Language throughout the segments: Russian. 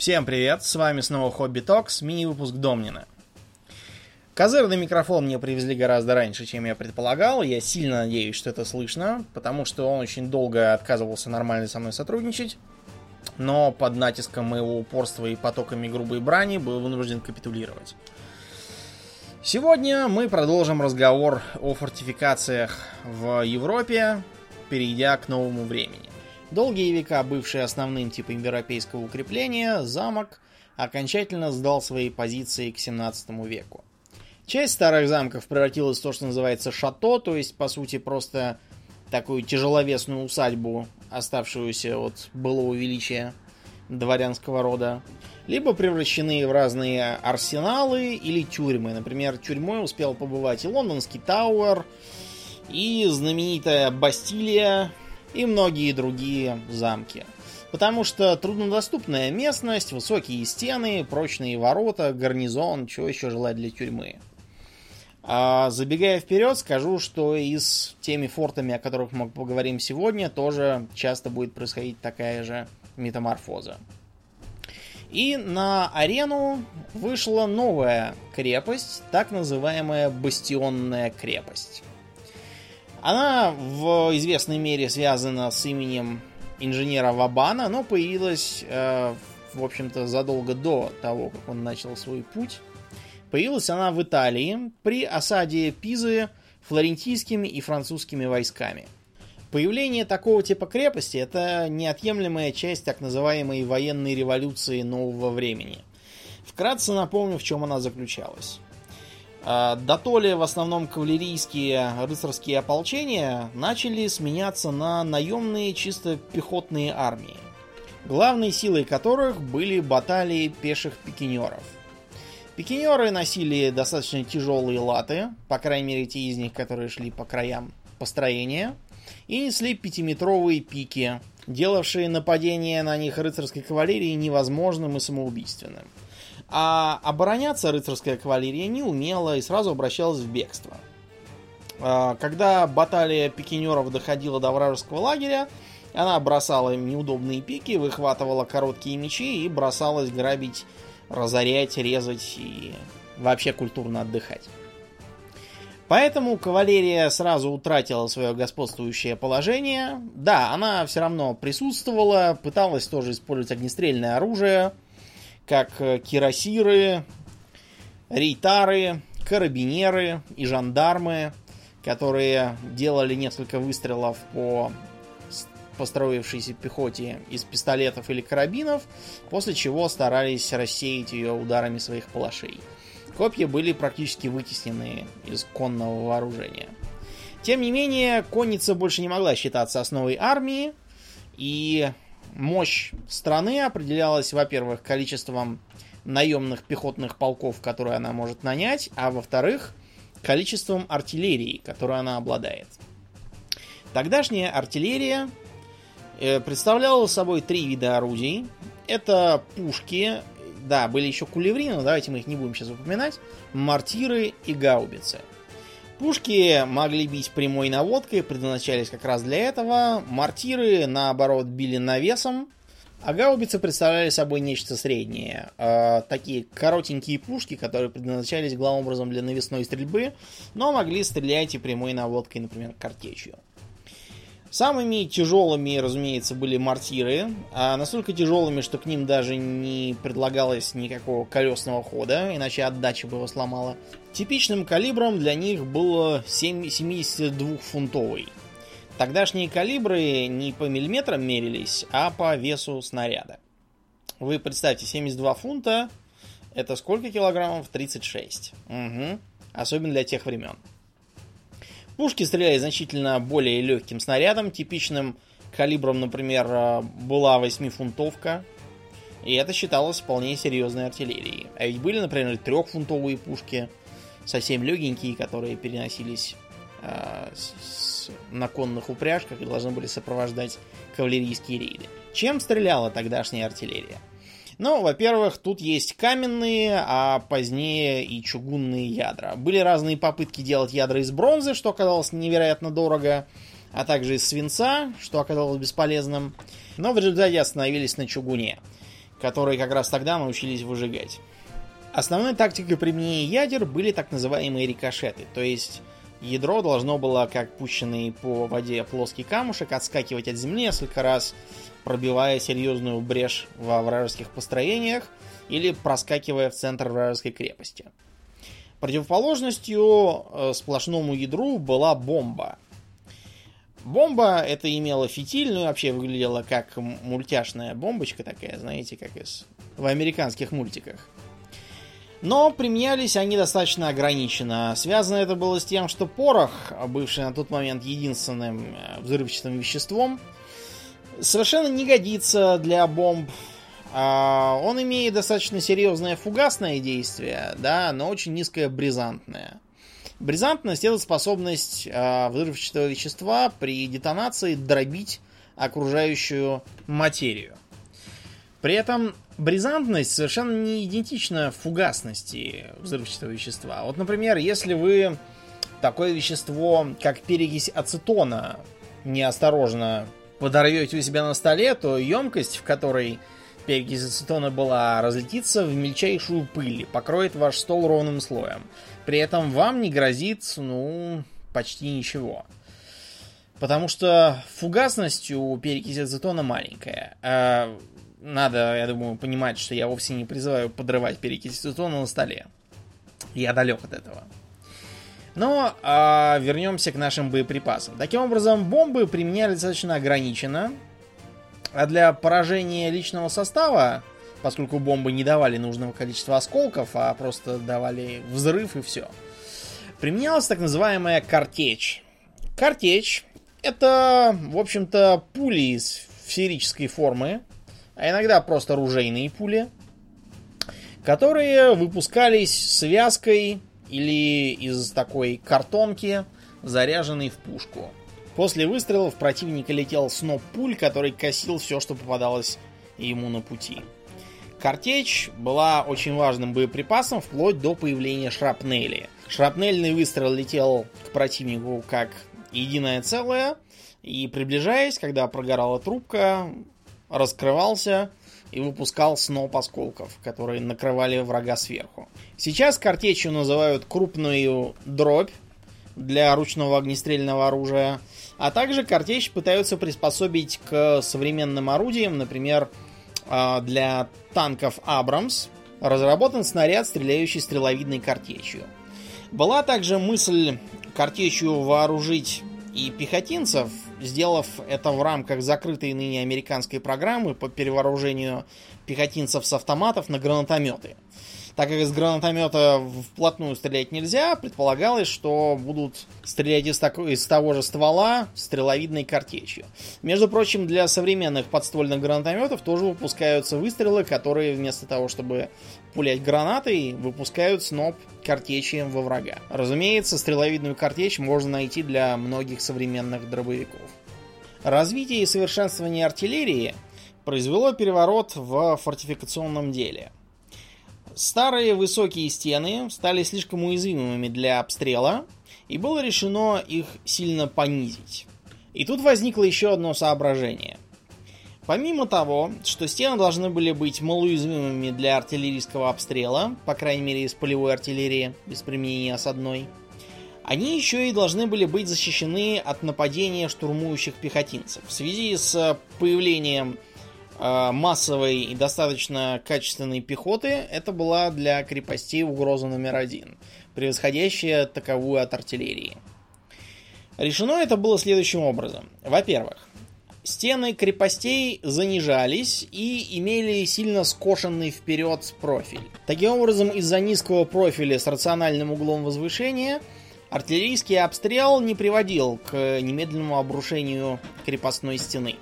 Всем привет, с вами снова Хобби Токс, мини-выпуск Домнина. Козырный микрофон мне привезли гораздо раньше, чем я предполагал. Я сильно надеюсь, что это слышно, потому что он очень долго отказывался нормально со мной сотрудничать. Но под натиском моего упорства и потоками грубой брани был вынужден капитулировать. Сегодня мы продолжим разговор о фортификациях в Европе, перейдя к новому времени. Долгие века бывший основным типом европейского укрепления, замок окончательно сдал свои позиции к 17 веку. Часть старых замков превратилась в то, что называется шато, то есть, по сути, просто такую тяжеловесную усадьбу, оставшуюся от былого величия дворянского рода, либо превращены в разные арсеналы или тюрьмы. Например, тюрьмой успел побывать и лондонский Тауэр, и знаменитая Бастилия, и многие другие замки. Потому что труднодоступная местность, высокие стены, прочные ворота, гарнизон, чего еще желать для тюрьмы. А забегая вперед, скажу, что и с теми фортами, о которых мы поговорим сегодня, тоже часто будет происходить такая же метаморфоза. И на арену вышла новая крепость, так называемая Бастионная крепость. Она в известной мере связана с именем инженера Вабана, но появилась, э, в общем-то, задолго до того, как он начал свой путь. Появилась она в Италии при осаде Пизы флорентийскими и французскими войсками. Появление такого типа крепости – это неотъемлемая часть так называемой военной революции нового времени. Вкратце напомню, в чем она заключалась. А, Дотоле в основном кавалерийские рыцарские ополчения начали сменяться на наемные чисто пехотные армии, главной силой которых были баталии пеших пикинеров. Пикинеры носили достаточно тяжелые латы, по крайней мере те из них, которые шли по краям построения, и несли пятиметровые пики, делавшие нападение на них рыцарской кавалерии невозможным и самоубийственным. А обороняться рыцарская кавалерия не умела и сразу обращалась в бегство. А, когда баталия пикинеров доходила до вражеского лагеря, она бросала им неудобные пики, выхватывала короткие мечи и бросалась грабить, разорять, резать и вообще культурно отдыхать. Поэтому кавалерия сразу утратила свое господствующее положение. Да, она все равно присутствовала, пыталась тоже использовать огнестрельное оружие – как э, кирасиры, рейтары, карабинеры и жандармы, которые делали несколько выстрелов по построившейся пехоте из пистолетов или карабинов, после чего старались рассеять ее ударами своих палашей. Копья были практически вытеснены из конного вооружения. Тем не менее, конница больше не могла считаться основой армии, и мощь страны определялась, во-первых, количеством наемных пехотных полков, которые она может нанять, а во-вторых, количеством артиллерии, которой она обладает. Тогдашняя артиллерия э, представляла собой три вида орудий. Это пушки, да, были еще кулеврины, но давайте мы их не будем сейчас упоминать, мортиры и гаубицы. Пушки могли бить прямой наводкой, предназначались как раз для этого. Мортиры, наоборот, били навесом. А гаубицы представляли собой нечто среднее. Э, такие коротенькие пушки, которые предназначались главным образом для навесной стрельбы, но могли стрелять и прямой наводкой, например, картечью. Самыми тяжелыми, разумеется, были мортиры, а настолько тяжелыми, что к ним даже не предлагалось никакого колесного хода, иначе отдача бы его сломала. Типичным калибром для них было 72-фунтовый. Тогдашние калибры не по миллиметрам мерились, а по весу снаряда. Вы представьте, 72 фунта это сколько килограммов? 36. Угу. Особенно для тех времен. Пушки стреляли значительно более легким снарядом, типичным калибром, например, э, была 8-фунтовка. И это считалось вполне серьезной артиллерией. А ведь были, например, трехфунтовые пушки, совсем легенькие, которые переносились э, с, на конных упряжках и должны были сопровождать кавалерийские рейды. Чем стреляла тогдашняя артиллерия? Ну, во-первых, тут есть каменные, а позднее и чугунные ядра. Были разные попытки делать ядра из бронзы, что оказалось невероятно дорого, а также из свинца, что оказалось бесполезным. Но в результате остановились на чугуне. которые как раз тогда научились выжигать. Основной тактикой применения ядер были так называемые рикошеты, то есть ядро должно было, как пущенный по воде плоский камушек, отскакивать от земли несколько раз, пробивая серьезную брешь во вражеских построениях или проскакивая в центр вражеской крепости. Противоположностью э, сплошному ядру была бомба. Бомба это имела фитиль, ну и вообще выглядела как мультяшная бомбочка такая, знаете, как из в американских мультиках. Но применялись они достаточно ограниченно. Связано это было с тем, что порох, бывший на тот момент единственным э, взрывчатым веществом, совершенно не годится для бомб. А, он имеет достаточно серьезное фугасное действие, да, но очень низкое бризантное. Бризантность это способность а, взрывчатого вещества при детонации дробить окружающую материю. При этом бризантность совершенно не идентична фугасности взрывчатого вещества. Вот, например, если вы такое вещество, как перекись ацетона, неосторожно подорвете у себя на столе, то емкость, в которой перекись ацетона была, разлетится в мельчайшую пыль, покроет ваш стол ровным слоем. При этом вам не грозит, ну, почти ничего. Потому что фугасность у перекиси ацетона маленькая. А надо, я думаю, понимать, что я вовсе не призываю подрывать перекись ацетона на столе. Я далек от этого. Но а, вернемся к нашим боеприпасам. Таким образом, бомбы применяли достаточно ограниченно. А для поражения личного состава, поскольку бомбы не давали нужного количества осколков, а просто давали взрыв и все, применялась так называемая картечь. Картечь это, в общем-то, пули из сферической формы, а иногда просто ружейные пули, которые выпускались связкой или из такой картонки, заряженной в пушку. После выстрелов противника летел сноп пуль, который косил все, что попадалось ему на пути. Картечь была очень важным боеприпасом вплоть до появления шрапнели. Шрапнельный выстрел летел к противнику как единое целое, и приближаясь, когда прогорала трубка, раскрывался и выпускал сноп осколков, которые накрывали врага сверху. Сейчас картечью называют крупную дробь для ручного огнестрельного оружия, а также картечь пытаются приспособить к современным орудиям, например, а, для танков Абрамс разработан снаряд, стреляющий стреловидной картечью. Была также мысль картечью вооружить и пехотинцев, сделав это в рамках закрытой ныне американской программы по перевооружению пехотинцев с автоматов на гранатометы. Так как из гранатомета вплотную стрелять нельзя, предполагалось, что будут стрелять из, так... из того же ствола стреловидной картечью. Между прочим, для современных подствольных гранатометов тоже выпускаются выстрелы, которые вместо того, чтобы пулять гранатой, выпускают сноп картечи во врага. Разумеется, стреловидную картечь можно найти для многих современных дробовиков. Развитие и совершенствование артиллерии произвело переворот в фортификационном деле. Старые высокие стены стали слишком уязвимыми для обстрела, и было решено их сильно понизить. И тут возникло еще одно соображение – Помимо того, что стены должны были быть малоуязвимыми для артиллерийского обстрела, по крайней мере из полевой артиллерии, без применения осадной, они еще и должны были быть защищены от нападения штурмующих пехотинцев. В связи с появлением э, массовой и достаточно качественной пехоты, это была для крепостей угроза номер один, превосходящая таковую от артиллерии. Решено это было следующим образом. Во-первых, Стены крепостей занижались и имели сильно скошенный вперед профиль. Таким образом, из-за низкого профиля с рациональным углом возвышения артиллерийский обстрел не приводил к немедленному обрушению крепостной стены.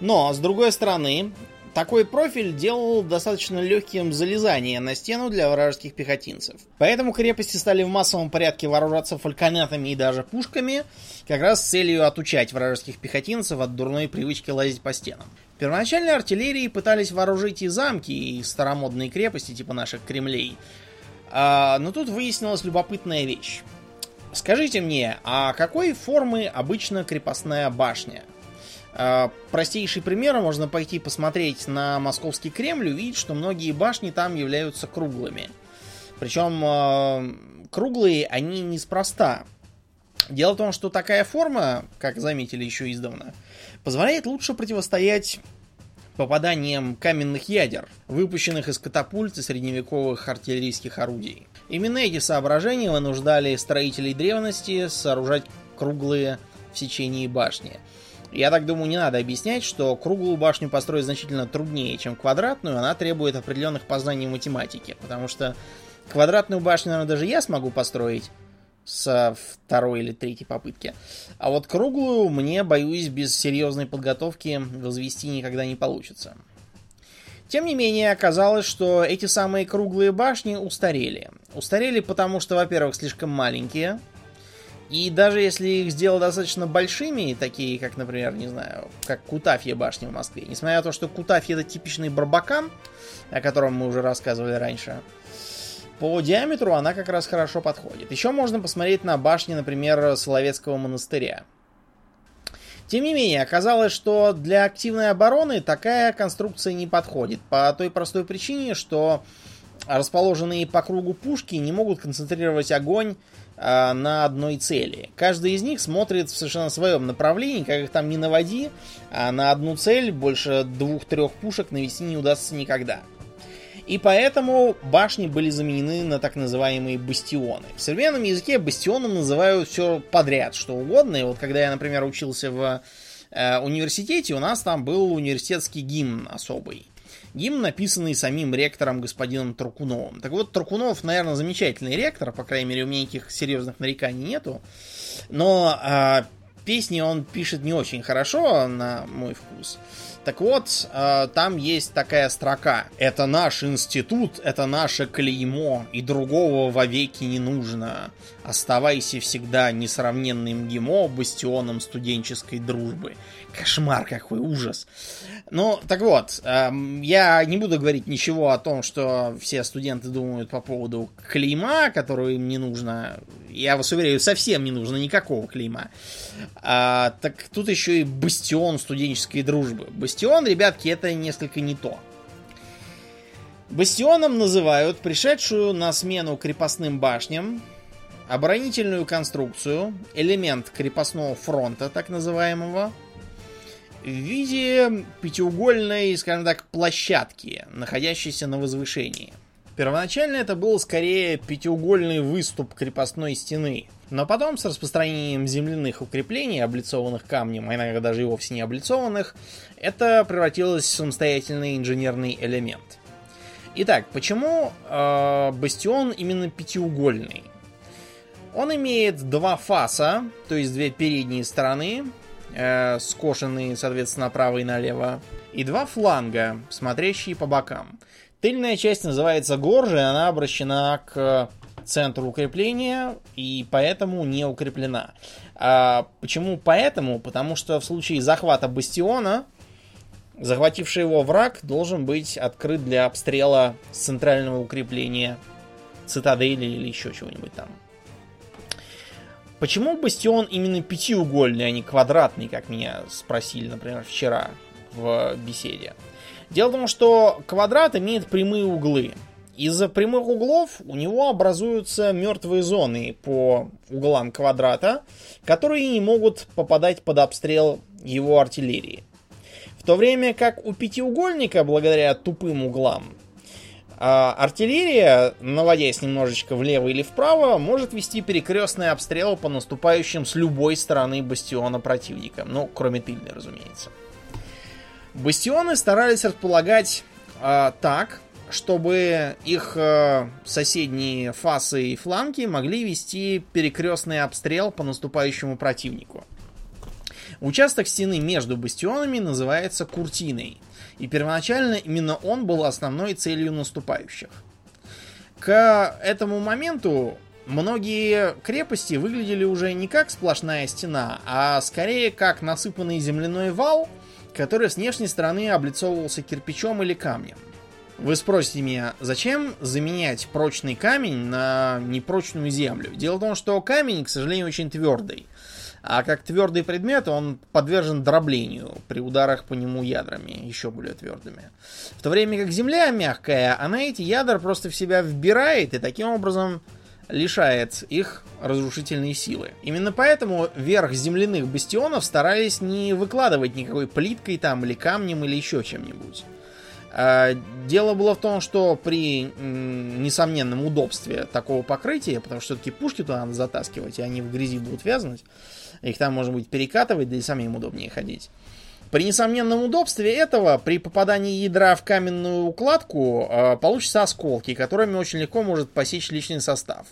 Но, с другой стороны, такой профиль делал достаточно легким залезание на стену для вражеских пехотинцев. Поэтому крепости стали в массовом порядке вооружаться фальконетами и даже пушками, как раз с целью отучать вражеских пехотинцев от дурной привычки лазить по стенам. Первоначально артиллерии пытались вооружить и замки, и старомодные крепости, типа наших Кремлей. А, но тут выяснилась любопытная вещь. Скажите мне, а какой формы обычно крепостная башня? Э, простейший пример, можно пойти посмотреть на московский Кремль, увидеть, что многие башни там являются круглыми. Причем э, круглые они неспроста. Дело в том, что такая форма, как заметили еще издавна, позволяет лучше противостоять попаданием каменных ядер, выпущенных из катапульт и средневековых артиллерийских орудий. Именно эти соображения вынуждали строителей древности сооружать круглые в сечении башни. Я так думаю, не надо объяснять, что круглую башню построить значительно труднее, чем квадратную, она требует определенных познаний математики, потому что квадратную башню, наверное, даже я смогу построить, со второй или третьей попытки. А вот круглую мне, боюсь, без серьезной подготовки возвести никогда не получится. Тем не менее, оказалось, что эти самые круглые башни устарели. Устарели потому, что, во-первых, слишком маленькие. И даже если их сделать достаточно большими, такие, как, например, не знаю, как Кутафья башня в Москве, несмотря на то, что Кутафья это типичный барбакан, о котором мы уже рассказывали раньше, по диаметру она как раз хорошо подходит. Еще можно посмотреть на башни, например, Соловецкого монастыря. Тем не менее, оказалось, что для активной обороны такая конструкция не подходит. По той простой причине, что расположенные по кругу пушки не могут концентрировать огонь э, на одной цели. Каждый из них смотрит в совершенно своем направлении, как их там не наводи, а на одну цель больше двух-трех пушек навести не удастся никогда. И поэтому башни были заменены на так называемые бастионы. В современном языке бастионом называют все подряд, что угодно. И вот когда я, например, учился в э, университете, у нас там был университетский гимн особый. Гимн, написанный самим ректором господином Трукуновым. Так вот, Трукунов, наверное, замечательный ректор, по крайней мере, у меня никаких серьезных нареканий нету. Но э, песни он пишет не очень хорошо, на мой вкус. Так вот, э, там есть такая строка. Это наш институт, это наше клеймо, и другого вовеки не нужно. Оставайся всегда несравненным ГИМО, бастионом студенческой дружбы. Кошмар какой, ужас. Ну, так вот, эм, я не буду говорить ничего о том, что все студенты думают по поводу клейма, которого им не нужно. Я вас уверяю, совсем не нужно никакого клейма. А, так тут еще и бастион студенческой дружбы. Бастион, ребятки, это несколько не то. Бастионом называют пришедшую на смену крепостным башням оборонительную конструкцию, элемент крепостного фронта, так называемого, в виде пятиугольной, скажем так, площадки, находящейся на возвышении. Первоначально это был скорее пятиугольный выступ крепостной стены, но потом с распространением земляных укреплений, облицованных камнем, а иногда даже и вовсе не облицованных, это превратилось в самостоятельный инженерный элемент. Итак, почему э, бастион именно пятиугольный? Он имеет два фаса, то есть две передние стороны, э, скошенные, соответственно, направо и налево, и два фланга, смотрящие по бокам. Тыльная часть называется горжей, она обращена к центру укрепления и поэтому не укреплена. А почему поэтому? Потому что в случае захвата бастиона захвативший его враг должен быть открыт для обстрела с центрального укрепления цитадели или еще чего-нибудь там. Почему бастион именно пятиугольный, а не квадратный, как меня спросили, например, вчера в беседе? Дело в том, что квадрат имеет прямые углы. Из-за прямых углов у него образуются мертвые зоны по углам квадрата, которые не могут попадать под обстрел его артиллерии. В то время как у пятиугольника, благодаря тупым углам, а артиллерия, наводясь немножечко влево или вправо, может вести перекрестный обстрел по наступающим с любой стороны бастиона противника. Ну, кроме тыльной, разумеется. Бастионы старались располагать э, так, чтобы их э, соседние фасы и фланги могли вести перекрестный обстрел по наступающему противнику. Участок стены между бастионами называется куртиной – и первоначально именно он был основной целью наступающих. К этому моменту многие крепости выглядели уже не как сплошная стена, а скорее как насыпанный земляной вал, который с внешней стороны облицовывался кирпичом или камнем. Вы спросите меня, зачем заменять прочный камень на непрочную землю? Дело в том, что камень, к сожалению, очень твердый. А как твердый предмет он подвержен дроблению при ударах по нему ядрами, еще более твердыми. В то время как Земля мягкая, она эти ядра просто в себя вбирает и таким образом лишает их разрушительной силы. Именно поэтому верх земляных бастионов старались не выкладывать никакой плиткой там или камнем или еще чем-нибудь. А, дело было в том, что при несомненном удобстве такого покрытия, потому что все-таки пушки туда надо затаскивать, и они в грязи будут вязнуть, их там можно будет перекатывать, да и самим удобнее ходить. При несомненном удобстве этого, при попадании ядра в каменную укладку, э, получатся осколки, которыми очень легко может посечь личный состав.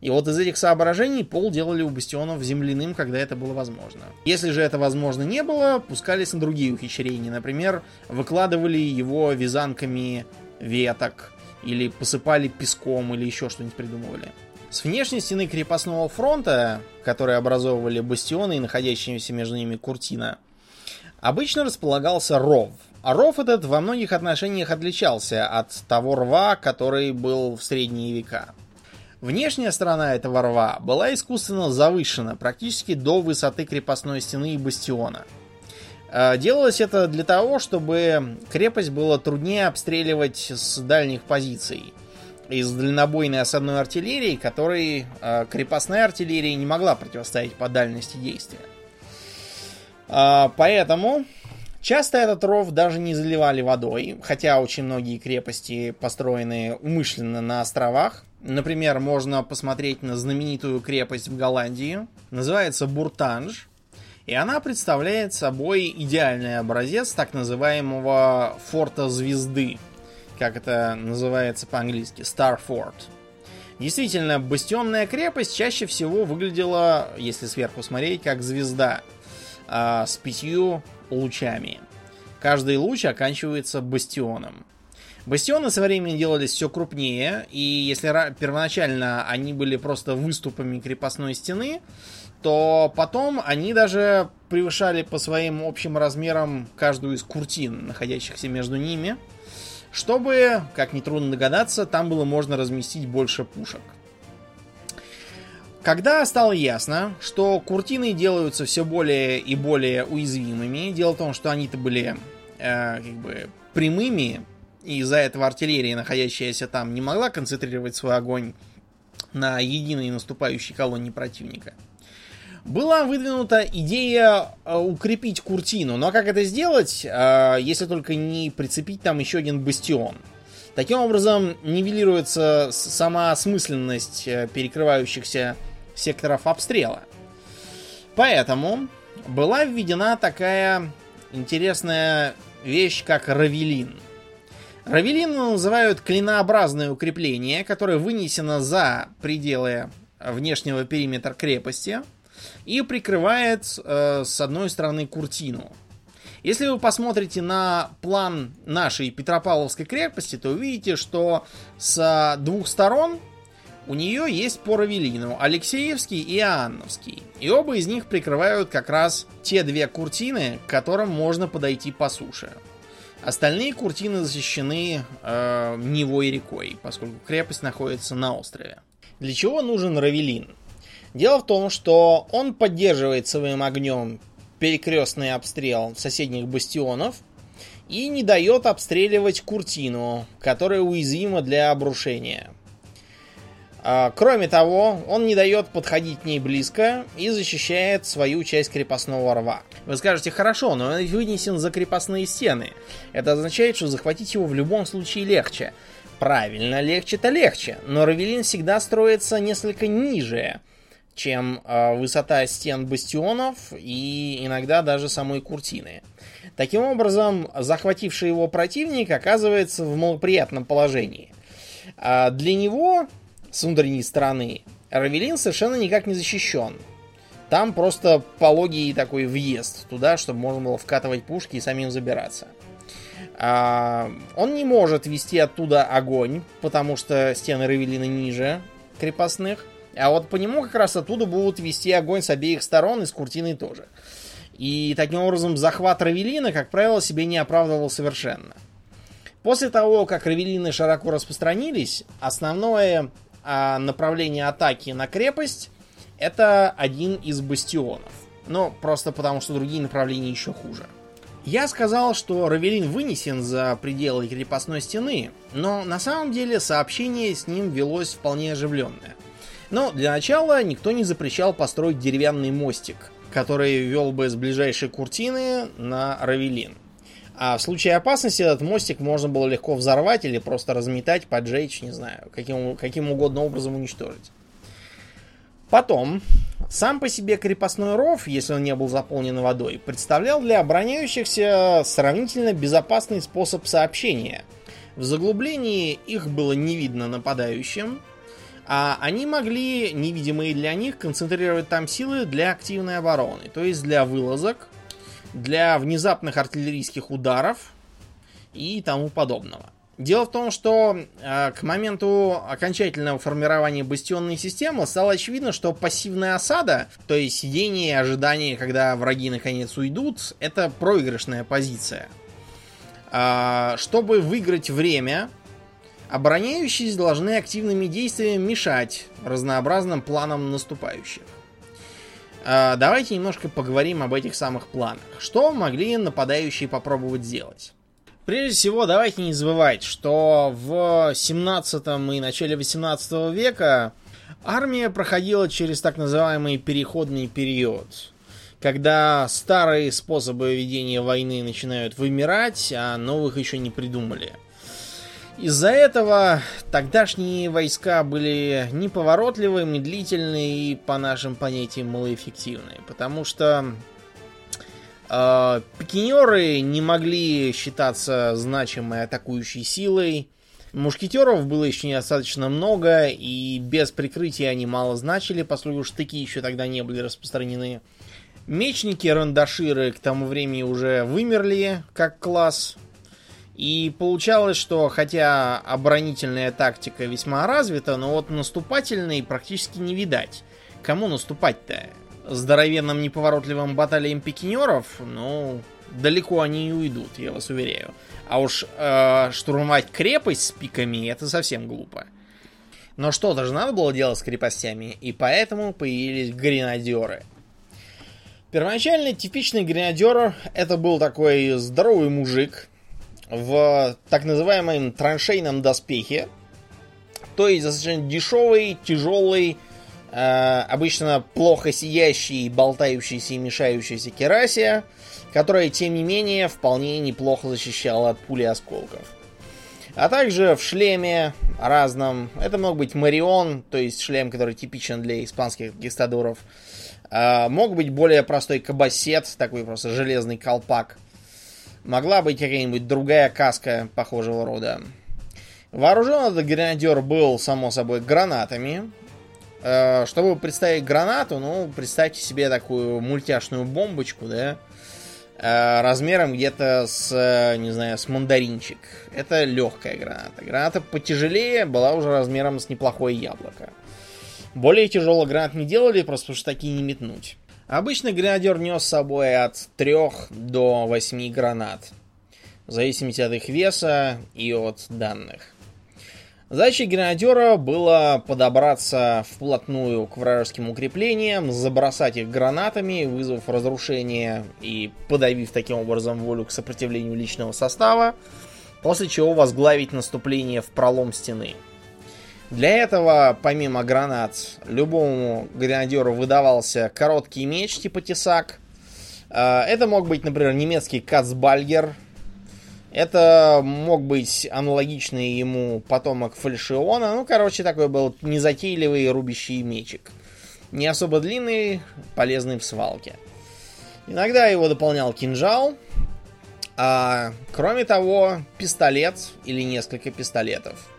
И вот из этих соображений пол делали у бастионов земляным, когда это было возможно. Если же это возможно не было, пускались на другие ухищрения. Например, выкладывали его вязанками веток, или посыпали песком, или еще что-нибудь придумывали. С внешней стены крепостного фронта, которые образовывали бастионы и находящиеся между ними куртина, обычно располагался ров. А ров этот во многих отношениях отличался от того рва, который был в средние века. Внешняя сторона этого рва была искусственно завышена практически до высоты крепостной стены и бастиона. Э, делалось это для того, чтобы крепость было труднее обстреливать с дальних позиций. Из дальнобойной осадной артиллерии, которой э, крепостная артиллерия не могла противостоять по дальности действия. Э, поэтому часто этот ров даже не заливали водой, хотя очень многие крепости построены умышленно на островах, Например, можно посмотреть на знаменитую крепость в Голландии. Называется Буртанж. И она представляет собой идеальный образец так называемого форта звезды. Как это называется по-английски. Fort. Действительно, бастионная крепость чаще всего выглядела, если сверху смотреть, как звезда э, с пятью лучами. Каждый луч оканчивается бастионом. Бастионы со временем делались все крупнее, и если первоначально они были просто выступами крепостной стены, то потом они даже превышали по своим общим размерам каждую из куртин, находящихся между ними, чтобы, как нетрудно догадаться, там было можно разместить больше пушек. Когда стало ясно, что куртины делаются все более и более уязвимыми, дело в том, что они-то были э, как бы прямыми, и из-за этого артиллерия, находящаяся там, не могла концентрировать свой огонь на единой наступающей колонне противника. Была выдвинута идея э, укрепить Куртину, но как это сделать, э, если только не прицепить там еще один бастион? Таким образом, нивелируется сама осмысленность э, перекрывающихся секторов обстрела. Поэтому была введена такая интересная вещь, как равелин. Равелин называют клинообразное укрепление, которое вынесено за пределы внешнего периметра крепости и прикрывает э, с одной стороны куртину. Если вы посмотрите на план нашей Петропавловской крепости, то увидите, что с двух сторон у нее есть по Алексеевский и Иоанновский. И оба из них прикрывают как раз те две куртины, к которым можно подойти по суше. Остальные куртины защищены э, Невой рекой, поскольку крепость находится на острове. Для чего нужен Равелин? Дело в том, что он поддерживает своим огнем перекрестный обстрел соседних бастионов и не дает обстреливать Куртину, которая уязвима для обрушения. А, кроме того, он не дает подходить к ней близко и защищает свою часть крепостного рва. Вы скажете, хорошо, но он вынесен за крепостные стены. Это означает, что захватить его в любом случае легче. Правильно, легче-то легче, но Равелин всегда строится несколько ниже, чем э, высота стен бастионов и иногда даже самой Куртины. Таким образом, захвативший его противник оказывается в малоприятном положении. А для него с внутренней стороны, Равелин совершенно никак не защищен. Там просто пологий такой въезд туда, чтобы можно было вкатывать пушки и самим забираться. А, он не может вести оттуда огонь, потому что стены Равелина ниже крепостных. А вот по нему как раз оттуда будут вести огонь с обеих сторон и с Куртиной тоже. И таким образом захват Равелина, как правило, себе не оправдывал совершенно. После того, как Равелины широко распространились, основное а, направление атаки на крепость Это один из бастионов. Но просто потому, что другие направления еще хуже. Я сказал, что Равелин вынесен за пределы крепостной стены, но на самом деле сообщение с ним велось вполне оживленное. Но для начала никто не запрещал построить деревянный мостик, который вел бы с ближайшей Куртины на Равелин. А в случае опасности этот мостик можно было легко взорвать или просто разметать, поджечь, не знаю, каким, каким угодно образом уничтожить. Потом, сам по себе крепостной ров, если он не был заполнен водой, представлял для обороняющихся сравнительно безопасный способ сообщения. В заглублении их было не видно нападающим, а они могли, невидимые для них, концентрировать там силы для активной обороны, то есть для вылазок, для внезапных артиллерийских ударов и тому подобного. Дело в том, что э, к моменту окончательного формирования бастионной системы стало очевидно, что пассивная осада, то есть сидение и ожидание, когда враги наконец уйдут, это проигрышная позиция. Э, чтобы выиграть время, обороняющиеся должны активными действиями мешать разнообразным планам наступающих. Э, давайте немножко поговорим об этих самых планах. Что могли нападающие попробовать сделать? Прежде всего, давайте не забывать, что в 17 и начале 18 века армия проходила через так называемый переходный период, когда старые способы ведения войны начинают вымирать, а новых еще не придумали. Из-за этого тогдашние войска были неповоротливые, медлительные и, по нашим понятиям, малоэффективные. Потому что э, пикинеры не могли считаться значимой атакующей силой. Мушкетеров было еще недостаточно много, и без прикрытия они мало значили, поскольку штыки еще тогда не были распространены. Мечники, рандаширы к тому времени уже вымерли как класс, и получалось, что хотя оборонительная тактика весьма развита, но вот наступательной практически не видать. Кому наступать-то? Здоровенным неповоротливым баталиям пикинеров? Ну, далеко они не уйдут, я вас уверяю. А уж э, штурмовать крепость с пиками это совсем глупо. Но что-то же надо было делать с крепостями, и поэтому появились гренадеры. Первоначально типичный гренадер это был такой здоровый мужик, в так называемом траншейном доспехе. То есть достаточно дешевый, тяжелый, э, обычно плохо сияющий, болтающийся и мешающийся керасия, которая, тем не менее, вполне неплохо защищала от пули осколков. А также в шлеме разном. Это мог быть Марион, то есть шлем, который типичен для испанских гестадоров. Э, мог быть более простой кабасет, такой просто железный колпак. Могла быть какая-нибудь другая каска похожего рода. Вооружен этот гренадер был, само собой, гранатами. Э, чтобы представить гранату, ну, представьте себе такую мультяшную бомбочку, да, э, размером где-то с, не знаю, с мандаринчик. Это легкая граната. Граната потяжелее была уже размером с неплохое яблоко. Более тяжелых гранат не делали, просто потому что такие не метнуть. Обычно гренадер нес с собой от 3 до 8 гранат, в зависимости от их веса и от данных. Задачей гренадера было подобраться вплотную к вражеским укреплениям, забросать их гранатами, вызвав разрушение и подавив таким образом волю к сопротивлению личного состава, после чего возглавить наступление в пролом стены – для этого, помимо гранат, любому гренадеру выдавался короткий меч типа тесак. А, это мог быть, например, немецкий Кацбальгер. Это мог быть аналогичный ему потомок Фальшиона. Ну, короче, такой был незатейливый рубящий мечик. Не особо длинный, полезный в свалке. Иногда его дополнял кинжал. А, кроме того, пистолет или несколько пистолетов.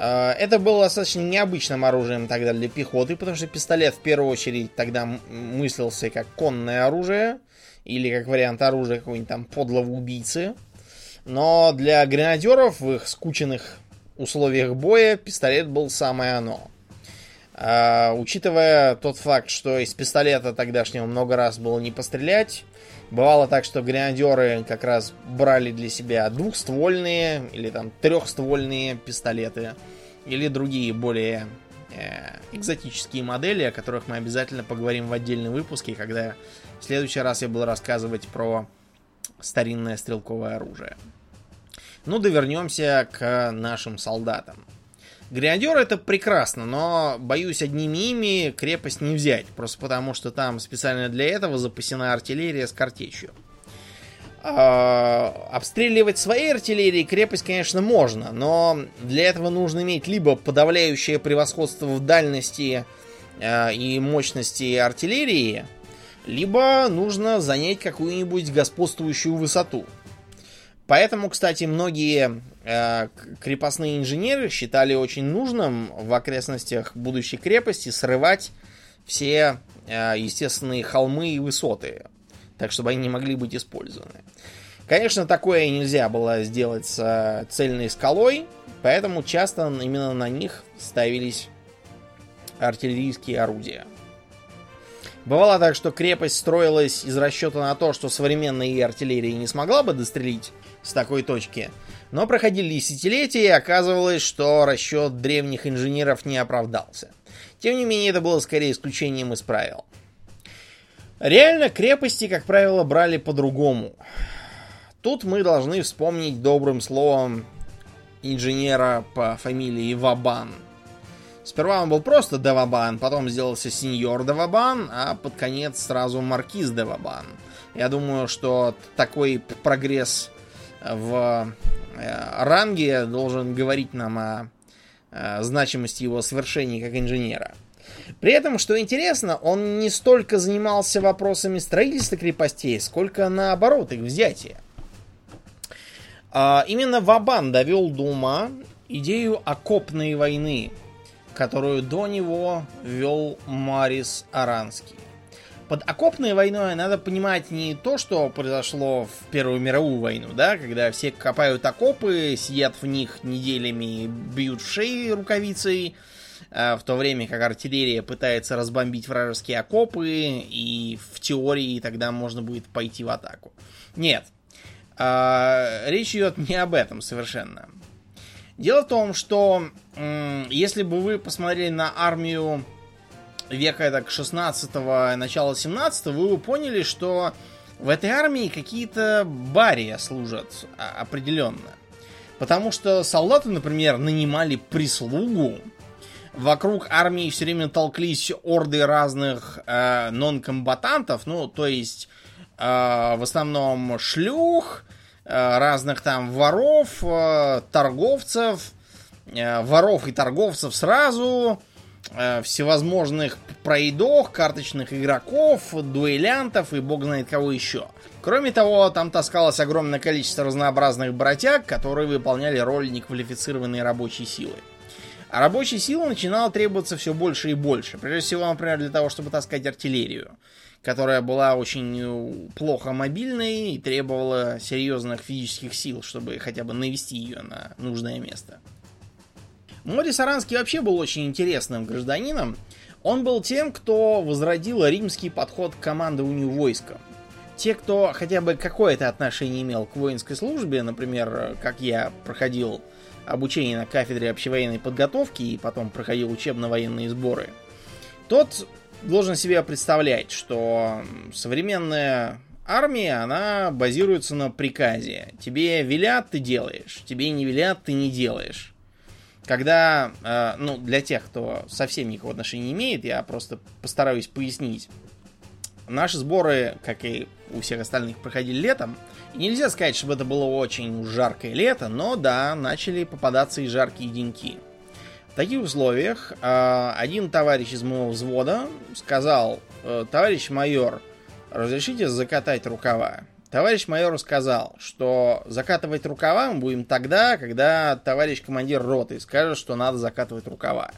А, это было достаточно необычным оружием тогда для пехоты, потому что пистолет в первую очередь тогда мыслился как конное оружие или как вариант оружия какого-нибудь там подлого убийцы. Но для гренадеров в их скученных условиях боя пистолет был самое оно. А, учитывая тот факт, что из пистолета тогдашнего много раз было не пострелять, бывало так, что гренадеры как раз брали для себя двухствольные или там трехствольные пистолеты или другие более э, экзотические модели, о которых мы обязательно поговорим в отдельном выпуске, когда в следующий раз я буду рассказывать про старинное стрелковое оружие. Ну да вернемся к нашим солдатам. Гренадер это прекрасно, но, боюсь, одними ими крепость не взять. Просто потому, что там специально для этого запасена артиллерия с картечью. А, обстреливать своей артиллерией крепость, конечно, можно, но для этого нужно иметь либо подавляющее превосходство в дальности а, и мощности артиллерии, либо нужно занять какую-нибудь господствующую высоту. Поэтому, кстати, многие э, крепостные инженеры считали очень нужным в окрестностях будущей крепости срывать все э, естественные холмы и высоты, так чтобы они не могли быть использованы. Конечно, такое нельзя было сделать с цельной скалой, поэтому часто именно на них ставились артиллерийские орудия. Бывало так, что крепость строилась из расчета на то, что современная артиллерия не смогла бы дострелить с такой точки. Но проходили десятилетия, и оказывалось, что расчет древних инженеров не оправдался. Тем не менее, это было скорее исключением из правил. Реально, крепости, как правило, брали по-другому. Тут мы должны вспомнить добрым словом инженера по фамилии Вабан. Сперва он был просто Девабан, потом сделался сеньор Девабан, а под конец сразу маркиз Девабан. Я думаю, что такой прогресс в э, ранге должен говорить нам о э, значимости его свершений как инженера. При этом, что интересно, он не столько занимался вопросами строительства крепостей, сколько наоборот их взятия. А, именно Вабан довел до ума идею окопной войны, которую до него вел Марис Аранский. Под окопной войной надо понимать не то, что произошло в Первую мировую войну, да, когда все копают окопы, сидят в них неделями, бьют шеи рукавицей, а в то время как артиллерия пытается разбомбить вражеские окопы, и в теории тогда можно будет пойти в атаку. Нет, а, речь идет не об этом совершенно. Дело в том, что если бы вы посмотрели на армию века так 16-го, начала 17-го, вы поняли, что в этой армии какие-то бария служат а, определенно. Потому что солдаты, например, нанимали прислугу. Вокруг армии все время толклись орды разных э, нон-комбатантов, ну, то есть э, в основном шлюх, э, разных там воров, э, торговцев, э, воров и торговцев сразу, всевозможных проидох, карточных игроков, дуэлянтов и бог знает кого еще. Кроме того, там таскалось огромное количество разнообразных братьяк, которые выполняли роль неквалифицированной рабочей силы. А рабочей силы начинало требоваться все больше и больше. Прежде всего, например, для того, чтобы таскать артиллерию, которая была очень э, плохо мобильной и требовала серьезных физических сил, чтобы хотя бы навести ее на нужное место. Мори Саранский вообще был очень интересным гражданином. Он был тем, кто возродил римский подход к командованию войска. Те, кто хотя бы какое-то отношение имел к воинской службе, например, как я проходил обучение на кафедре общевоенной подготовки и потом проходил учебно-военные сборы, тот должен себе представлять, что современная армия, она базируется на приказе. Тебе велят, ты делаешь. Тебе не велят, ты не делаешь. Когда, э, ну, для тех, кто совсем никакого отношения не имеет, я просто постараюсь пояснить. Наши сборы, как и у всех остальных, проходили летом. И нельзя сказать, чтобы это было очень жаркое лето, но да, начали попадаться и жаркие деньки. В таких условиях э, один товарищ из моего взвода сказал, «Э, товарищ майор, разрешите закатать рукава? Товарищ майор сказал, что закатывать рукава мы будем тогда, когда товарищ командир роты скажет, что надо закатывать рукава.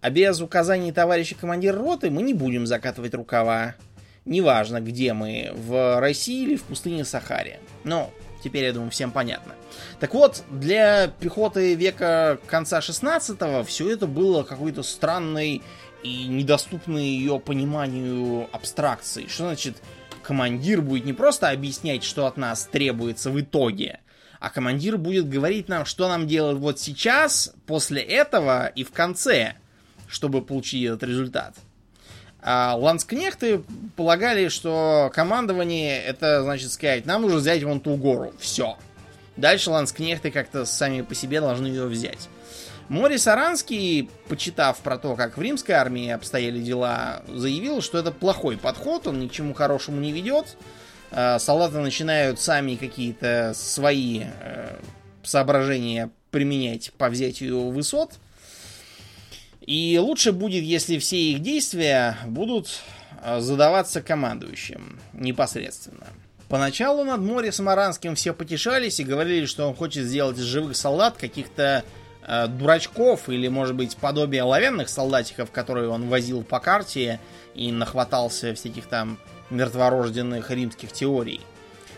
А без указаний товарища командира роты мы не будем закатывать рукава. Неважно, где мы, в России или в пустыне Сахаре. Ну, теперь, я думаю, всем понятно. Так вот, для пехоты века конца 16-го все это было какой-то странной и недоступной ее пониманию абстракцией. Что значит командир будет не просто объяснять, что от нас требуется в итоге, а командир будет говорить нам, что нам делать вот сейчас, после этого и в конце. чтобы получить этот результат. А ланскнехты полагали, что командование это значит сказать, нам нужно взять вон ту гору. Все. Дальше ланскнехты как-то сами по себе должны ее взять. Морис Аранский, почитав про то, как в римской армии обстояли дела, заявил, что это плохой подход, он ни к чему хорошему не ведет. А, солдаты начинают сами какие-то свои э, соображения применять по взятию высот. И лучше будет, если все их действия будут а, задаваться командующим непосредственно. Поначалу над Морисом Аранским все потешались и говорили, что он хочет сделать из живых солдат каких-то э, дурачков или, может быть, подобие оловянных солдатиков, которые он возил по карте и нахватался всяких там мертворожденных римских теорий.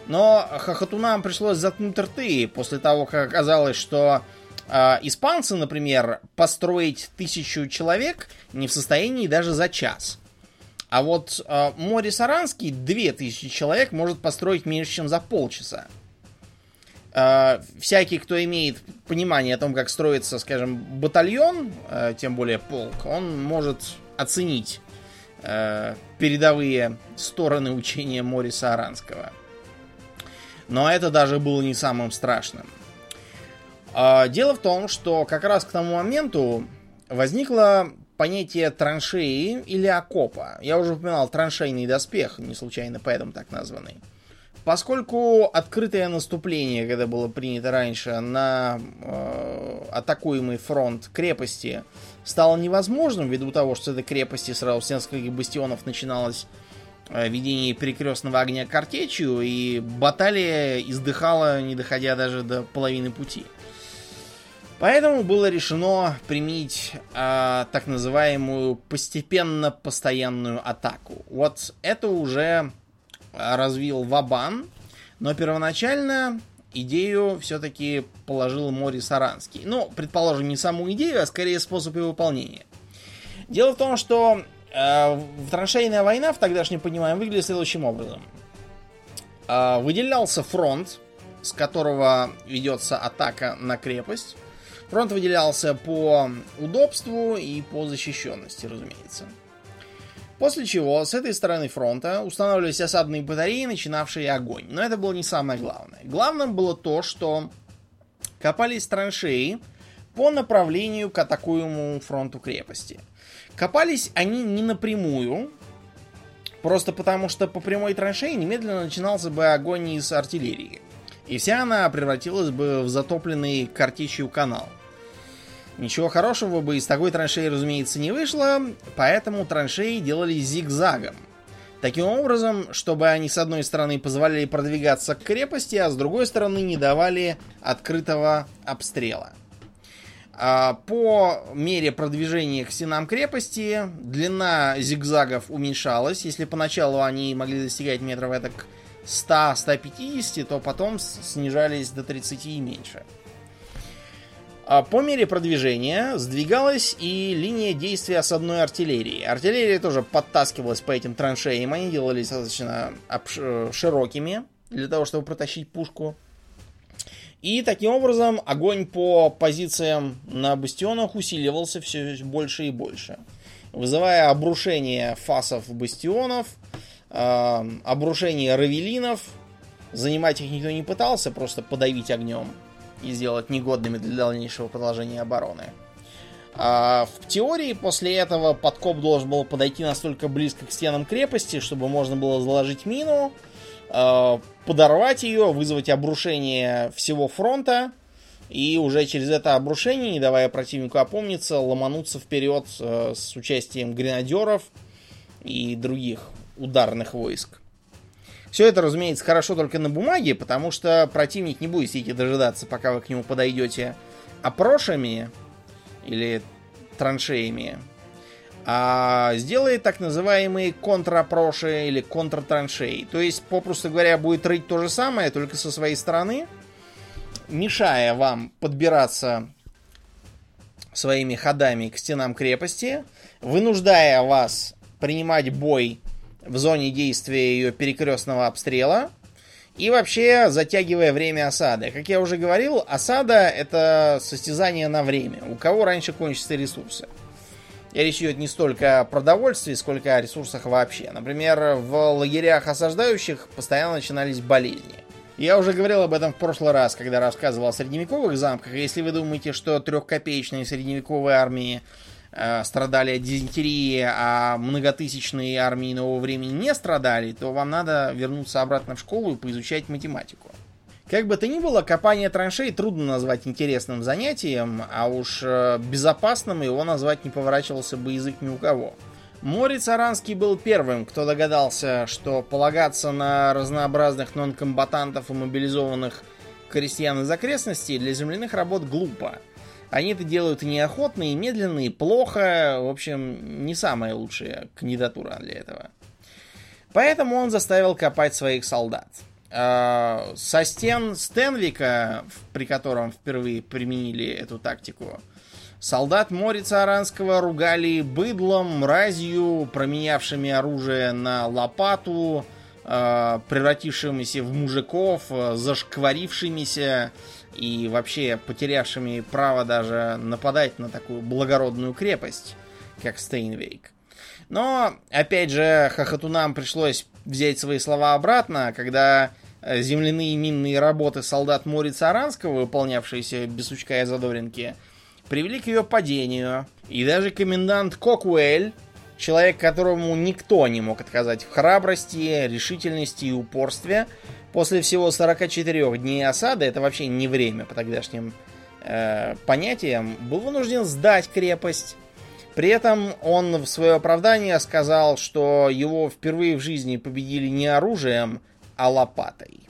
Но хохотунам пришлось заткнуть рты после того, как оказалось, что э, испанцы, например, построить тысячу человек не в состоянии даже за час. А вот э, Морис Аранский 2000 человек может построить меньше, чем за полчаса. Э, всякий, кто имеет понимание о том, как строится, скажем, батальон, э, тем более полк, он может оценить э, передовые стороны учения Мориса Аранского. Но это даже было не самым страшным. Дело в том, что как раз к тому моменту возникло понятие траншеи или окопа. Я уже упоминал траншейный доспех, не случайно поэтому так названный. Поскольку открытое наступление, когда было принято раньше, на э, атакуемый фронт крепости стало невозможным, ввиду того, что с этой крепости сразу с нескольких бастионов начиналось э, ведение перекрестного огня картечью, и баталия издыхала, не доходя даже до половины пути. Поэтому было решено применить э, так называемую постепенно постоянную атаку. Вот это уже развил Вабан, но первоначально идею все-таки положил Мори Саранский. Ну, предположим, не саму идею, а скорее способ ее выполнения. Дело в том, что э, траншейная война в тогдашнем понимании выглядит следующим образом. Э, выделялся фронт, с которого ведется атака на крепость. Фронт выделялся по удобству и по защищенности, разумеется. После чего с этой стороны фронта устанавливались осадные батареи, начинавшие огонь. Но это было не самое главное. Главным было то, что копались траншеи по направлению к атакуемому фронту крепости. Копались они не напрямую, просто потому что по прямой траншеи немедленно начинался бы огонь из артиллерии. И вся она превратилась бы в затопленный картечью канал. Ничего хорошего бы из такой траншеи, разумеется, не вышло, поэтому траншеи делали зигзагом. Таким образом, чтобы они с одной стороны позволяли продвигаться к крепости, а с другой стороны не давали открытого обстрела. А по мере продвижения к стенам крепости длина зигзагов уменьшалась. Если поначалу они могли достигать метров это 100-150, то потом снижались до 30 и меньше. А по мере продвижения сдвигалась и линия действия с одной артиллерии. Артиллерия тоже подтаскивалась по этим траншеям. Они делались достаточно широкими для того, чтобы протащить пушку. И таким образом огонь по позициям на бастионах усиливался все больше и больше. Вызывая обрушение фасов бастионов, э, обрушение равелинов. Занимать их никто не пытался, просто подавить огнем и сделать негодными для дальнейшего продолжения обороны. А в теории после этого подкоп должен был подойти настолько близко к стенам крепости, чтобы можно было заложить мину, а, подорвать ее, вызвать обрушение всего фронта, и уже через это обрушение, не давая противнику опомниться, ломануться вперед а, с участием гренадеров и других ударных войск. Все это, разумеется, хорошо только на бумаге, потому что противник не будет сидеть и дожидаться, пока вы к нему подойдете опрошами или траншеями, а сделает так называемые контрапроши или контртраншеи. То есть, попросту говоря, будет рыть то же самое, только со своей стороны, мешая вам подбираться своими ходами к стенам крепости, вынуждая вас принимать бой в зоне действия ее перекрестного обстрела и вообще затягивая время осады. Как я уже говорил, осада это состязание на время. У кого раньше кончатся ресурсы. И речь идет не столько о продовольствии, сколько о ресурсах вообще. Например, в лагерях осаждающих постоянно начинались болезни. Я уже говорил об этом в прошлый раз, когда рассказывал о средневековых замках. Если вы думаете, что трехкопеечные средневековые армии страдали от дизентерии, а многотысячные армии нового времени не страдали, то вам надо вернуться обратно в школу и поизучать математику. Как бы то ни было, копание траншей трудно назвать интересным занятием, а уж э, безопасным его назвать не поворачивался бы язык ни у кого. Морец Аранский был первым, кто догадался, что полагаться на разнообразных нонкомбатантов и мобилизованных крестьян из окрестностей для земляных работ глупо. Они это делают неохотно, и медленно, и плохо. В общем, не самая лучшая кандидатура для этого. Поэтому он заставил копать своих солдат. А, со стен Стенвика, при котором впервые применили эту тактику, солдат Морица Аранского ругали быдлом, мразью, променявшими оружие на лопату, а, превратившимися в мужиков, зашкварившимися и вообще потерявшими право даже нападать на такую благородную крепость, как Стейнвейк. Но, опять же, хохотунам пришлось взять свои слова обратно, когда э, земляные минные работы солдат Морица Аранского, выполнявшиеся без сучка и задоринки, привели к ее падению. И даже комендант Кокуэль, человек, которому никто не мог отказать в храбрости, решительности и упорстве, после всего 44 дней осады, это вообще не время по тогдашним э, понятиям, был вынужден сдать крепость при этом он в свое оправдание сказал, что его впервые в жизни победили не оружием, а лопатой.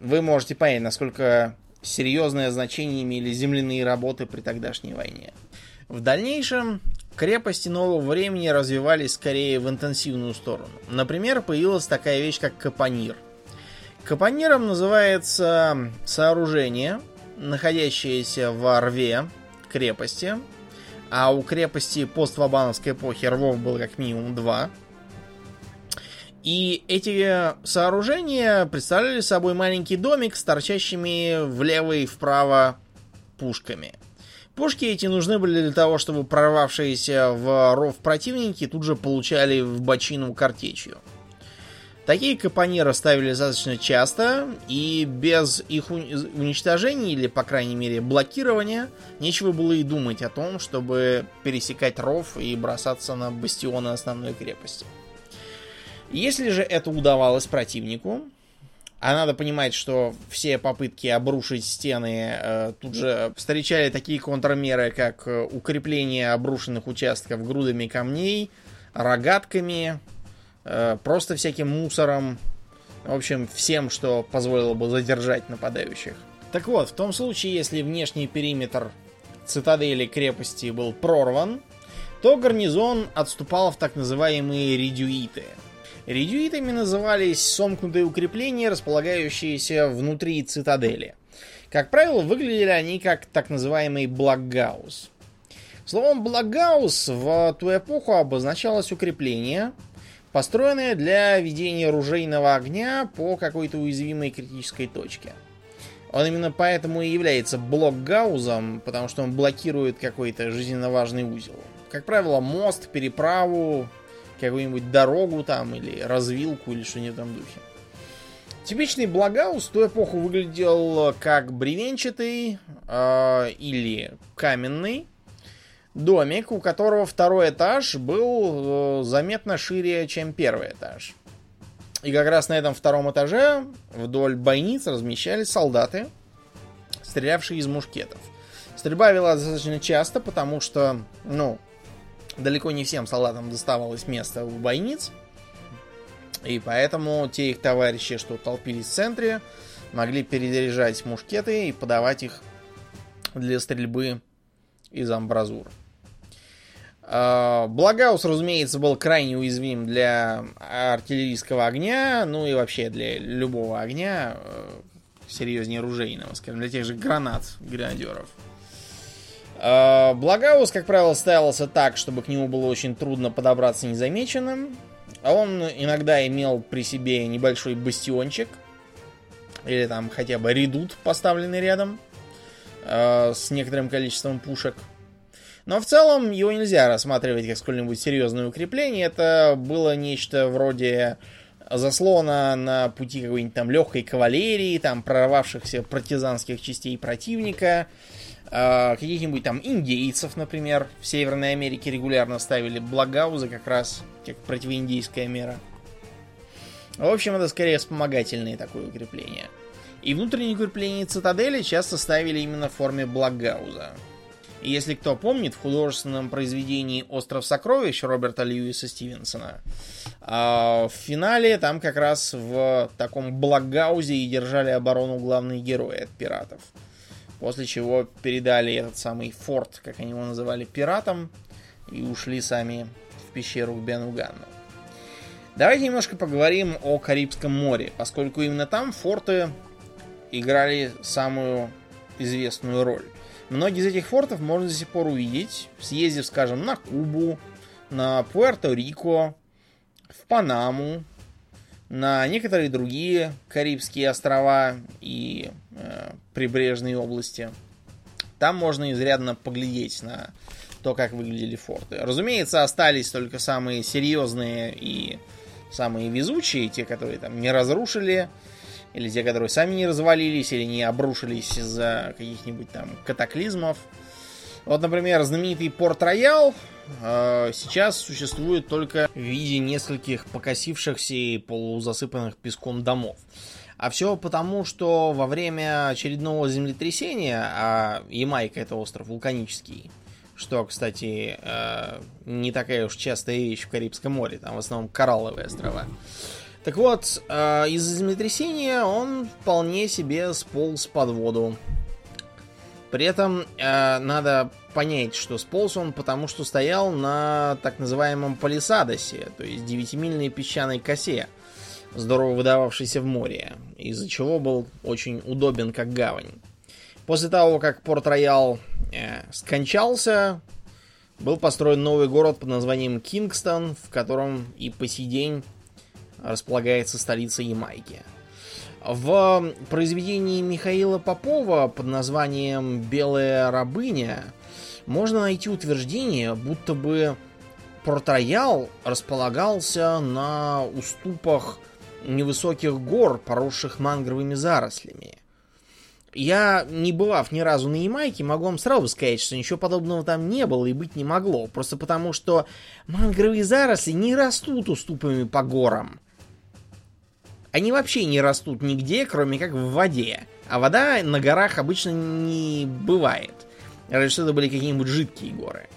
Вы можете понять, насколько серьезное значение имели земляные работы при тогдашней войне. В дальнейшем крепости нового времени развивались скорее в интенсивную сторону. Например, появилась такая вещь, как капонир. Капониром называется сооружение, находящееся в рве крепости, а у крепости поствабановской эпохи рвов было как минимум два. И эти сооружения представляли собой маленький домик с торчащими влево и вправо пушками. Пушки эти нужны были для того, чтобы прорвавшиеся в ров противники тут же получали в бочину картечью. Такие капониры ставили достаточно часто, и без их уничтожения, или, по крайней мере, блокирования, нечего было и думать о том, чтобы пересекать ров и бросаться на бастионы основной крепости. Если же это удавалось противнику, а надо понимать, что все попытки обрушить стены э, тут же встречали такие контрмеры, как э, укрепление обрушенных участков грудами камней, рогатками, просто всяким мусором, в общем, всем, что позволило бы задержать нападающих. Так вот, в том случае, если внешний периметр цитадели крепости был прорван, то гарнизон отступал в так называемые редюиты. Редюитами назывались сомкнутые укрепления, располагающиеся внутри цитадели. Как правило, выглядели они как так называемый Блокгаус. Словом Блокгаус в ту эпоху обозначалось укрепление, построенная для ведения ружейного огня по какой-то уязвимой критической точке. Он именно поэтому и является блокгаузом, потому что он блокирует какой-то жизненно важный узел. Как правило, мост, переправу, какую-нибудь дорогу там, или развилку, или что-нибудь в этом духе. Типичный блокгаус в ту эпоху выглядел как бревенчатый э, или каменный, домик, у которого второй этаж был э, заметно шире, чем первый этаж. И как раз на этом втором этаже вдоль бойниц размещались солдаты, стрелявшие из мушкетов. Стрельба вела достаточно часто, потому что, ну, далеко не всем солдатам доставалось место в бойниц. И поэтому те их товарищи, что толпились в центре, могли перезаряжать мушкеты и подавать их для стрельбы из амбразур. А, Благаус, разумеется, был крайне уязвим для артиллерийского огня, ну и вообще для любого огня, э, серьезнее оружейного, скажем, для тех же гранат гренадеров. А, Благаус, как правило, ставился так, чтобы к нему было очень трудно подобраться незамеченным. А он иногда имел при себе небольшой бастиончик, или там хотя бы редут, поставленный рядом, э, с некоторым количеством пушек – Но в целом его нельзя рассматривать как сколь-нибудь серьезное укрепление. Это было нечто вроде заслона на пути какой-нибудь там легкой кавалерии, там прорвавшихся партизанских частей противника, э, каких-нибудь там индейцев, например, в Северной Америке регулярно ставили благаузы как раз как противоиндейская мера. В общем, это скорее вспомогательное такое укрепление. И внутренние укрепления цитадели часто ставили именно в форме благауза. И если кто помнит, в художественном произведении «Остров сокровищ» Роберта Льюиса Стивенсона, в финале там как раз в таком благаузе и держали оборону главные герои от пиратов. После чего передали этот самый форт, как они его называли, пиратам, и ушли сами в пещеру к Бенугану. Давайте немножко поговорим о Карибском море, поскольку именно там форты играли самую известную роль. Многие из этих фортов можно до сих пор увидеть, съездив, скажем, на Кубу, на Пуэрто-Рико, в Панаму, на некоторые другие Карибские острова и э, прибрежные области. Там можно изрядно поглядеть на то, как выглядели форты. Разумеется, остались только самые серьезные и самые везучие, те, которые там не разрушили, или те, которые сами не развалились, или не обрушились из-за каких-нибудь там катаклизмов. Вот, например, знаменитый Порт-Роял э, сейчас существует только в виде нескольких покосившихся и полузасыпанных песком домов. А все потому, что во время очередного землетрясения, а Ямайка это остров вулканический, что, кстати, э, не такая уж частая вещь в Карибском море, там в основном коралловые острова. Так вот, э, из-за землетрясения он вполне себе сполз под воду. При этом э, надо понять, что сполз он потому, что стоял на так называемом палисадосе, то есть девятимильной песчаной косе, здорово выдававшейся в море, из-за чего был очень удобен как гавань. После того, как Порт-Роял э, скончался, был построен новый город под названием Кингстон, в котором и по сей день располагается столица Ямайки. В произведении Михаила Попова под названием «Белая рабыня» можно найти утверждение, будто бы Порт-Роял располагался на уступах невысоких гор, поросших мангровыми зарослями. Я, не бывав ни разу на Ямайке, могу вам сразу сказать, что ничего подобного там не было и быть не могло. Просто потому, что мангровые заросли не растут уступами по горам. Они вообще не растут нигде, кроме как в воде. А вода на горах обычно не бывает. Разве что это были какие-нибудь жидкие горы.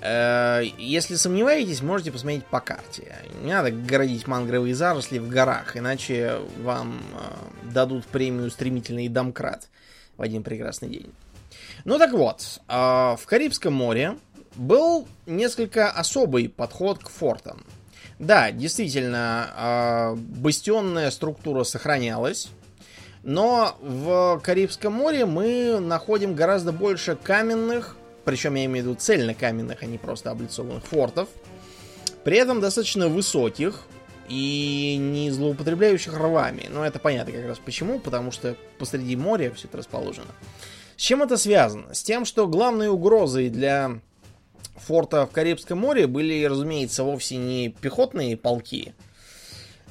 Э, если сомневаетесь, можете посмотреть по карте. Не надо городить мангровые заросли в горах, иначе вам э, дадут премию «Стремительный домкрат» в один прекрасный день. Ну так вот, э, в Карибском море был несколько особый подход к фортам. Да, действительно, бастионная структура сохранялась, но в Карибском море мы находим гораздо больше каменных, причем я имею в виду цельнокаменных, а не просто облицованных фортов, при этом достаточно высоких и не злоупотребляющих рвами. Но это понятно как раз почему, потому что посреди моря все это расположено. С чем это связано? С тем, что главной угрозой для форта в Карибском море были, разумеется, вовсе не пехотные полки,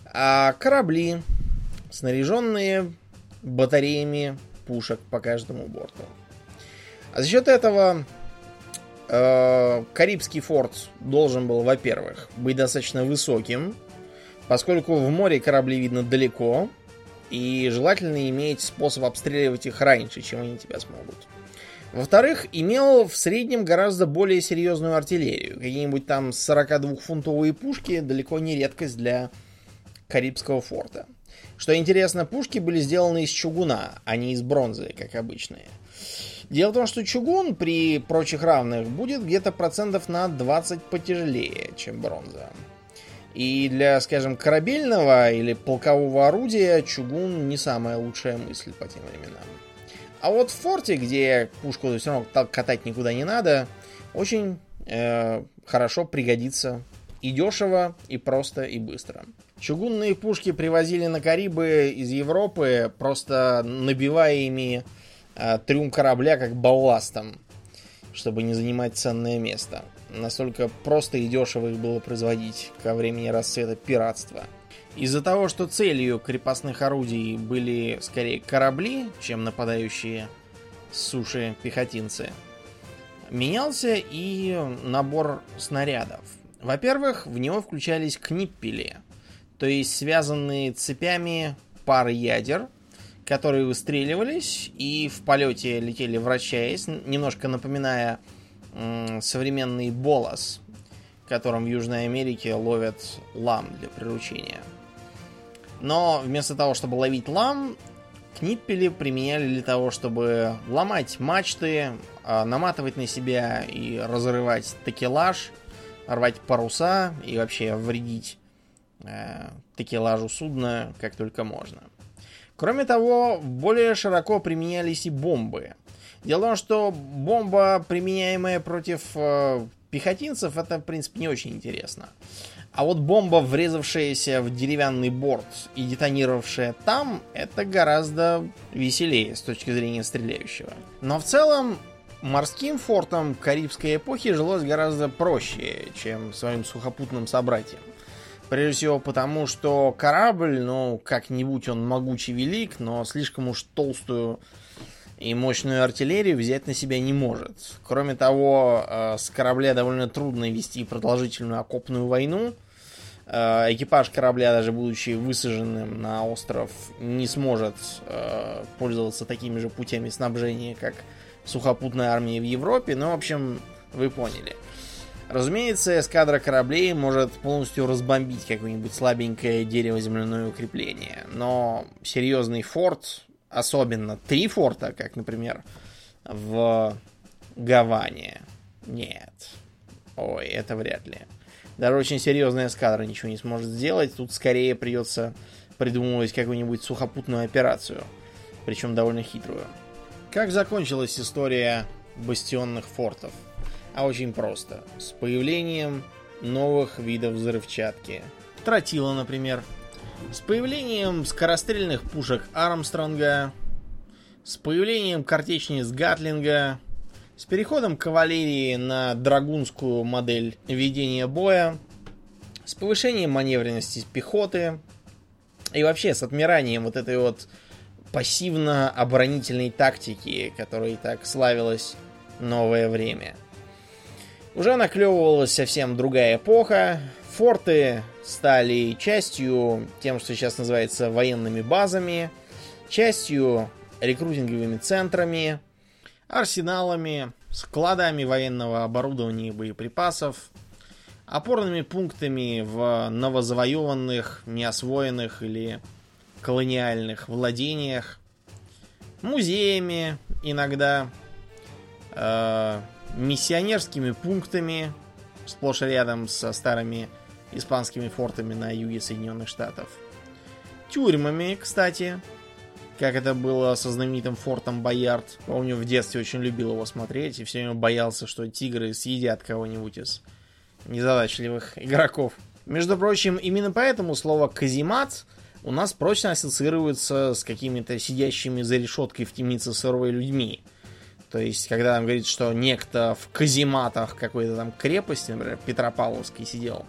а корабли, снаряженные батареями пушек по каждому борту. А за счет этого э, Карибский форт должен был, во-первых, быть достаточно высоким, поскольку в море корабли видно далеко, и желательно иметь способ обстреливать их раньше, чем они тебя смогут. Во-вторых, имел в среднем гораздо более серьезную артиллерию. Какие-нибудь там 42-фунтовые пушки далеко не редкость для Карибского форта. Что интересно, пушки были сделаны из чугуна, а не из бронзы, как обычные. Дело в том, что чугун при прочих равных будет где-то процентов на 20 потяжелее, чем бронза. И для, скажем, корабельного или полкового орудия чугун не самая лучшая мысль по тем временам. А вот в форте, где пушку все равно катать никуда не надо, очень э, хорошо пригодится и дешево, и просто, и быстро. Чугунные пушки привозили на Карибы из Европы, просто набивая ими э, трюм корабля как балластом. чтобы не занимать ценное место. Настолько просто и дешево их было производить ко времени расцвета пиратства. Из-за того, что целью крепостных орудий были скорее корабли, чем нападающие с суши пехотинцы, менялся и набор снарядов. Во-первых, в него включались книппели, то есть связанные цепями пары ядер, которые выстреливались и в полете летели вращаясь, немножко напоминая современный болос, которым в Южной Америке ловят лам для приручения. Но вместо того, чтобы ловить лам, книппели применяли для того, чтобы ломать мачты, а, наматывать на себя и разрывать такелаж, рвать паруса и вообще вредить э, такелажу судна как только можно. Кроме того, более широко применялись и бомбы. Дело в том, что бомба, применяемая против э, пехотинцев, это, в принципе, не очень интересно. А вот бомба, врезавшаяся в деревянный борт и детонировавшая там, это гораздо веселее с точки зрения стреляющего. Но в целом, морским фортам Карибской эпохи жилось гораздо проще, чем своим сухопутным собратьям. Прежде всего потому, что корабль, ну, как-нибудь он могучий велик, но слишком уж толстую и мощную артиллерию взять на себя не может. Кроме того, э, с корабля довольно трудно вести продолжительную окопную войну. Э, экипаж корабля, даже будучи высаженным на остров, не сможет э, пользоваться такими же путями снабжения, как сухопутная армия в Европе. Ну, в общем, вы поняли. Разумеется, эскадра кораблей может полностью разбомбить какое-нибудь слабенькое дерево-земляное укрепление. Но серьезный форт особенно три форта, как, например, в Гаване. Нет. Ой, это вряд ли. Даже очень серьезная эскадра ничего не сможет сделать. Тут скорее придется придумывать какую-нибудь сухопутную операцию. Причем довольно хитрую. Как закончилась история бастионных фортов? А очень просто. С появлением новых видов взрывчатки. Тротила, например. С появлением скорострельных пушек Армстронга, с появлением картечниц Гатлинга, с переходом кавалерии на драгунскую модель ведения боя, с повышением маневренности пехоты и вообще с отмиранием вот этой вот пассивно-оборонительной тактики, которой так славилось новое время. Уже наклевывалась совсем другая эпоха, форты стали частью тем, что сейчас называется военными базами, частью рекрутинговыми центрами, арсеналами, складами военного оборудования и боеприпасов, опорными пунктами в новозавоеванных, неосвоенных или колониальных владениях, музеями иногда, э, миссионерскими пунктами, сплошь рядом со старыми испанскими фортами на юге Соединенных Штатов. Тюрьмами, кстати, как это было со знаменитым фортом Боярд. Помню, в детстве очень любил его смотреть и все время боялся, что тигры съедят кого-нибудь из незадачливых игроков. Между прочим, именно поэтому слово «каземат» у нас прочно ассоциируется с какими-то сидящими за решеткой в темнице сырой людьми. То есть, когда нам говорит, что некто в казематах какой-то там крепости, например, Петропавловской сидел,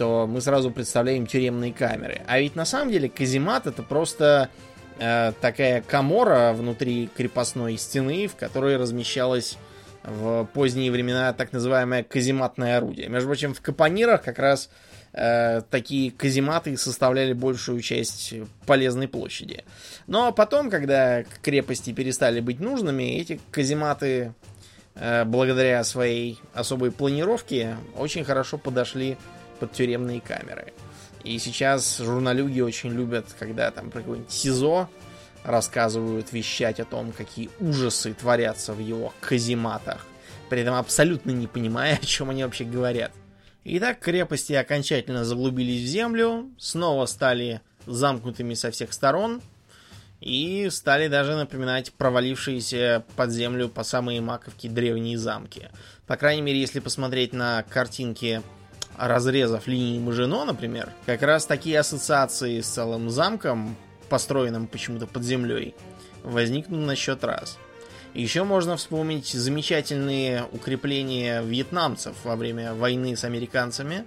то мы сразу представляем тюремные камеры. А ведь на самом деле каземат это просто э, такая комора внутри крепостной стены, в которой размещалось в поздние времена так называемое казематное орудие. Между прочим, в капонирах как раз э, такие казематы составляли большую часть полезной площади. Но потом, когда крепости перестали быть нужными, эти казематы, э, благодаря своей особой планировке, очень хорошо подошли под тюремные камеры. И сейчас журналюги очень любят, когда там про какой-нибудь СИЗО рассказывают, вещать о том, какие ужасы творятся в его казематах, при этом абсолютно не понимая, о чем они вообще говорят. Итак, крепости окончательно заглубились в землю, снова стали замкнутыми со всех сторон и стали даже напоминать провалившиеся под землю по самые маковки древние замки. По крайней мере, если посмотреть на картинки разрезов линии Мажино, например, как раз такие ассоциации с целым замком, построенным почему-то под землей, возникнут на счет раз. Еще можно вспомнить замечательные укрепления вьетнамцев во время войны с американцами,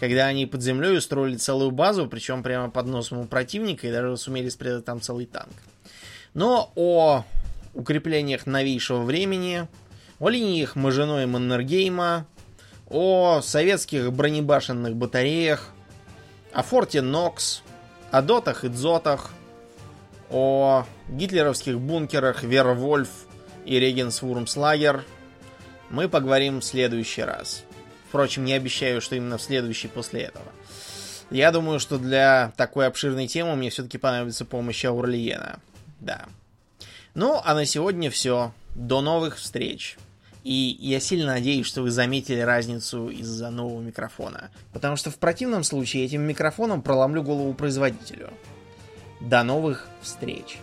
когда они под землей устроили целую базу, причем прямо под носом у противника, и даже сумели спрятать там целый танк. Но о укреплениях новейшего времени, о линиях Мажино и Маннергейма, о советских бронебашенных батареях, о форте Нокс, о дотах и дзотах, о гитлеровских бункерах Вервольф и Регенсвурмслагер мы поговорим в следующий раз. Впрочем, не обещаю, что именно в следующий после этого. Я думаю, что для такой обширной темы мне все-таки понадобится помощь Аурлиена. Да. Ну, а на сегодня все. До новых встреч. И я сильно надеюсь, что вы заметили разницу из-за нового микрофона. Потому что в противном случае этим микрофоном проломлю голову производителю. До новых встреч.